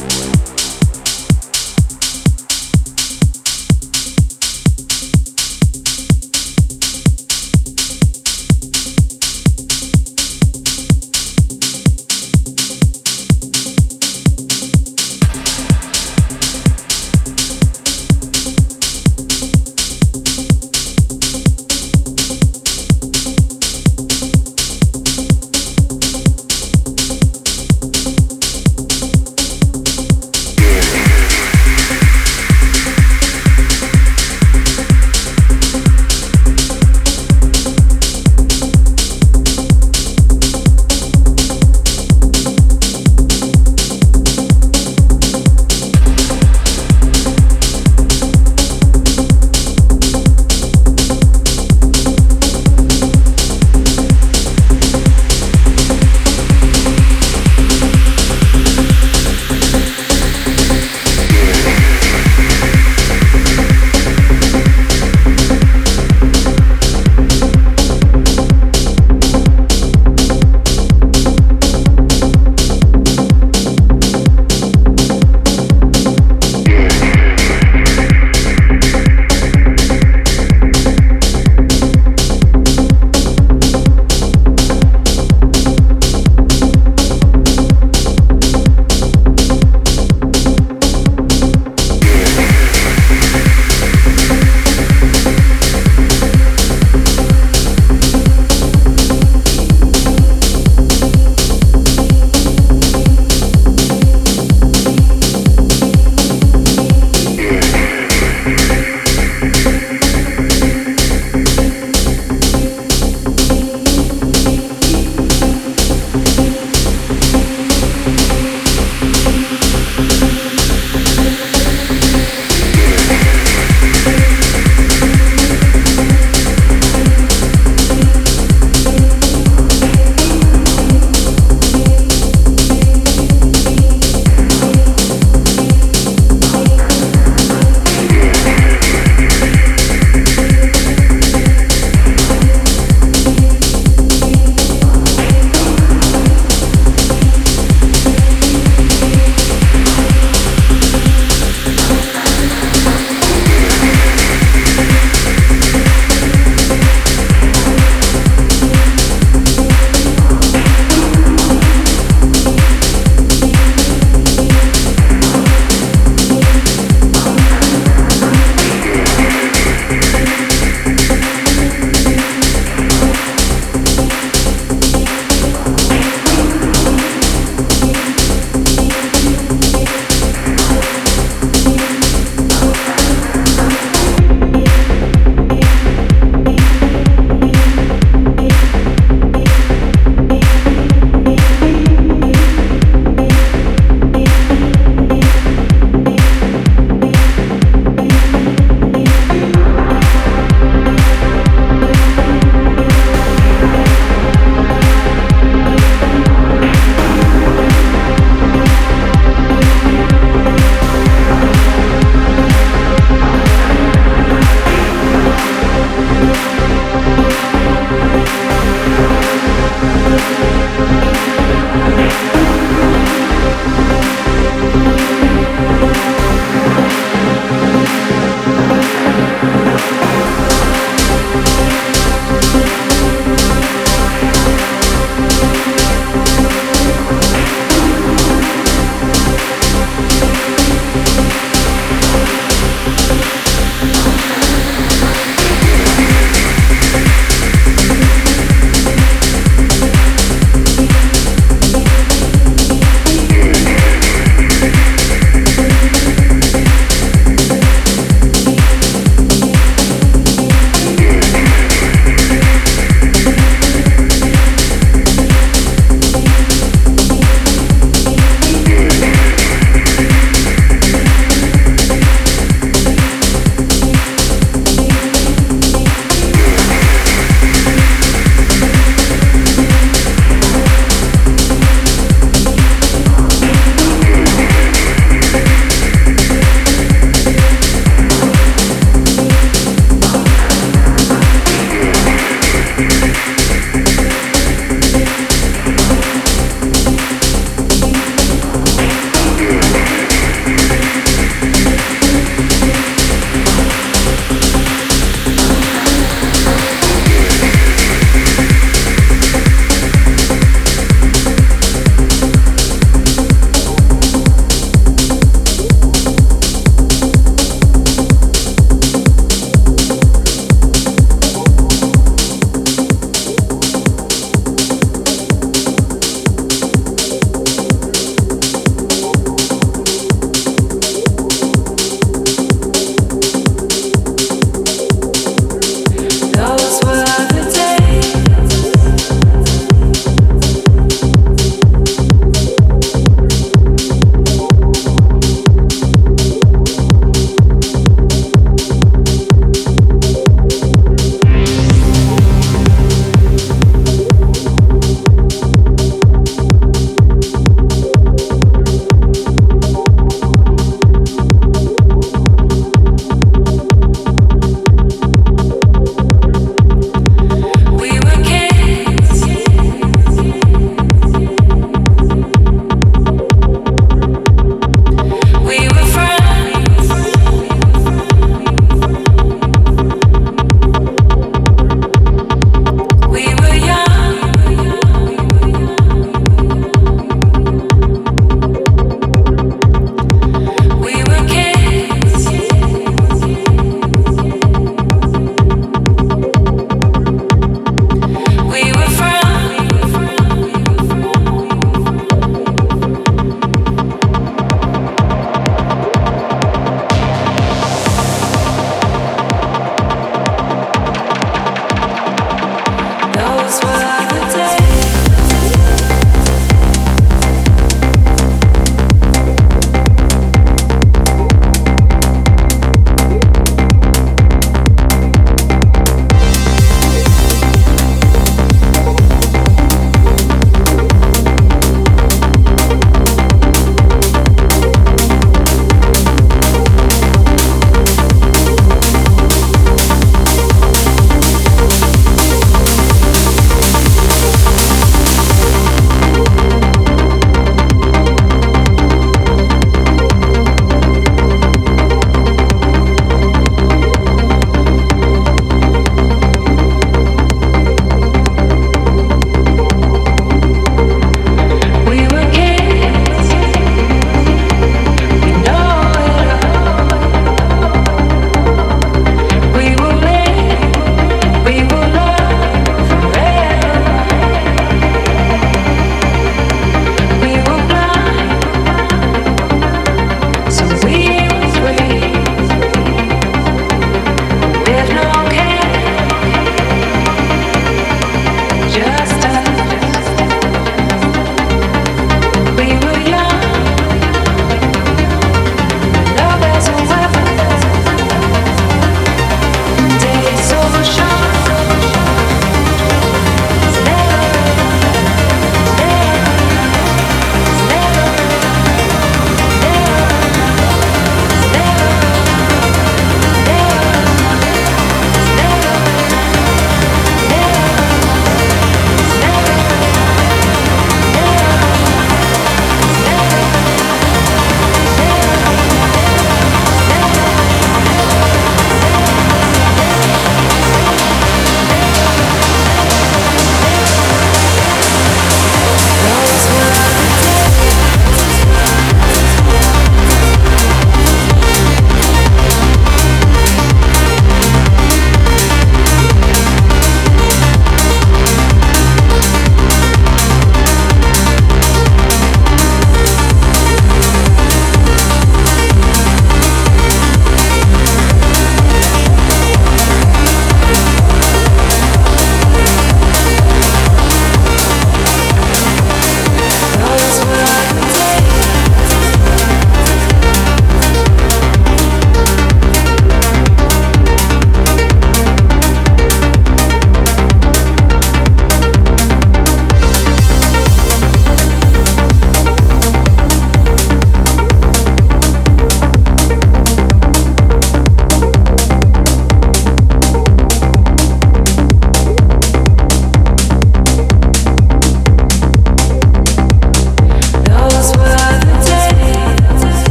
you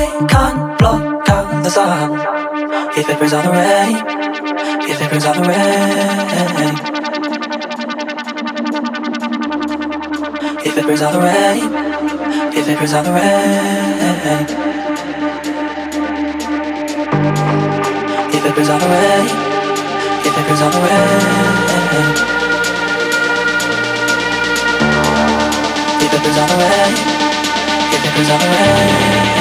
I can't block out the sun. If it brings all the rain, if it brings all the rain. If it brings all the rain, if it brings all the rain. If it brings all the rain, if it brings all the rain. If it brings all the rain, if it brings all the rain.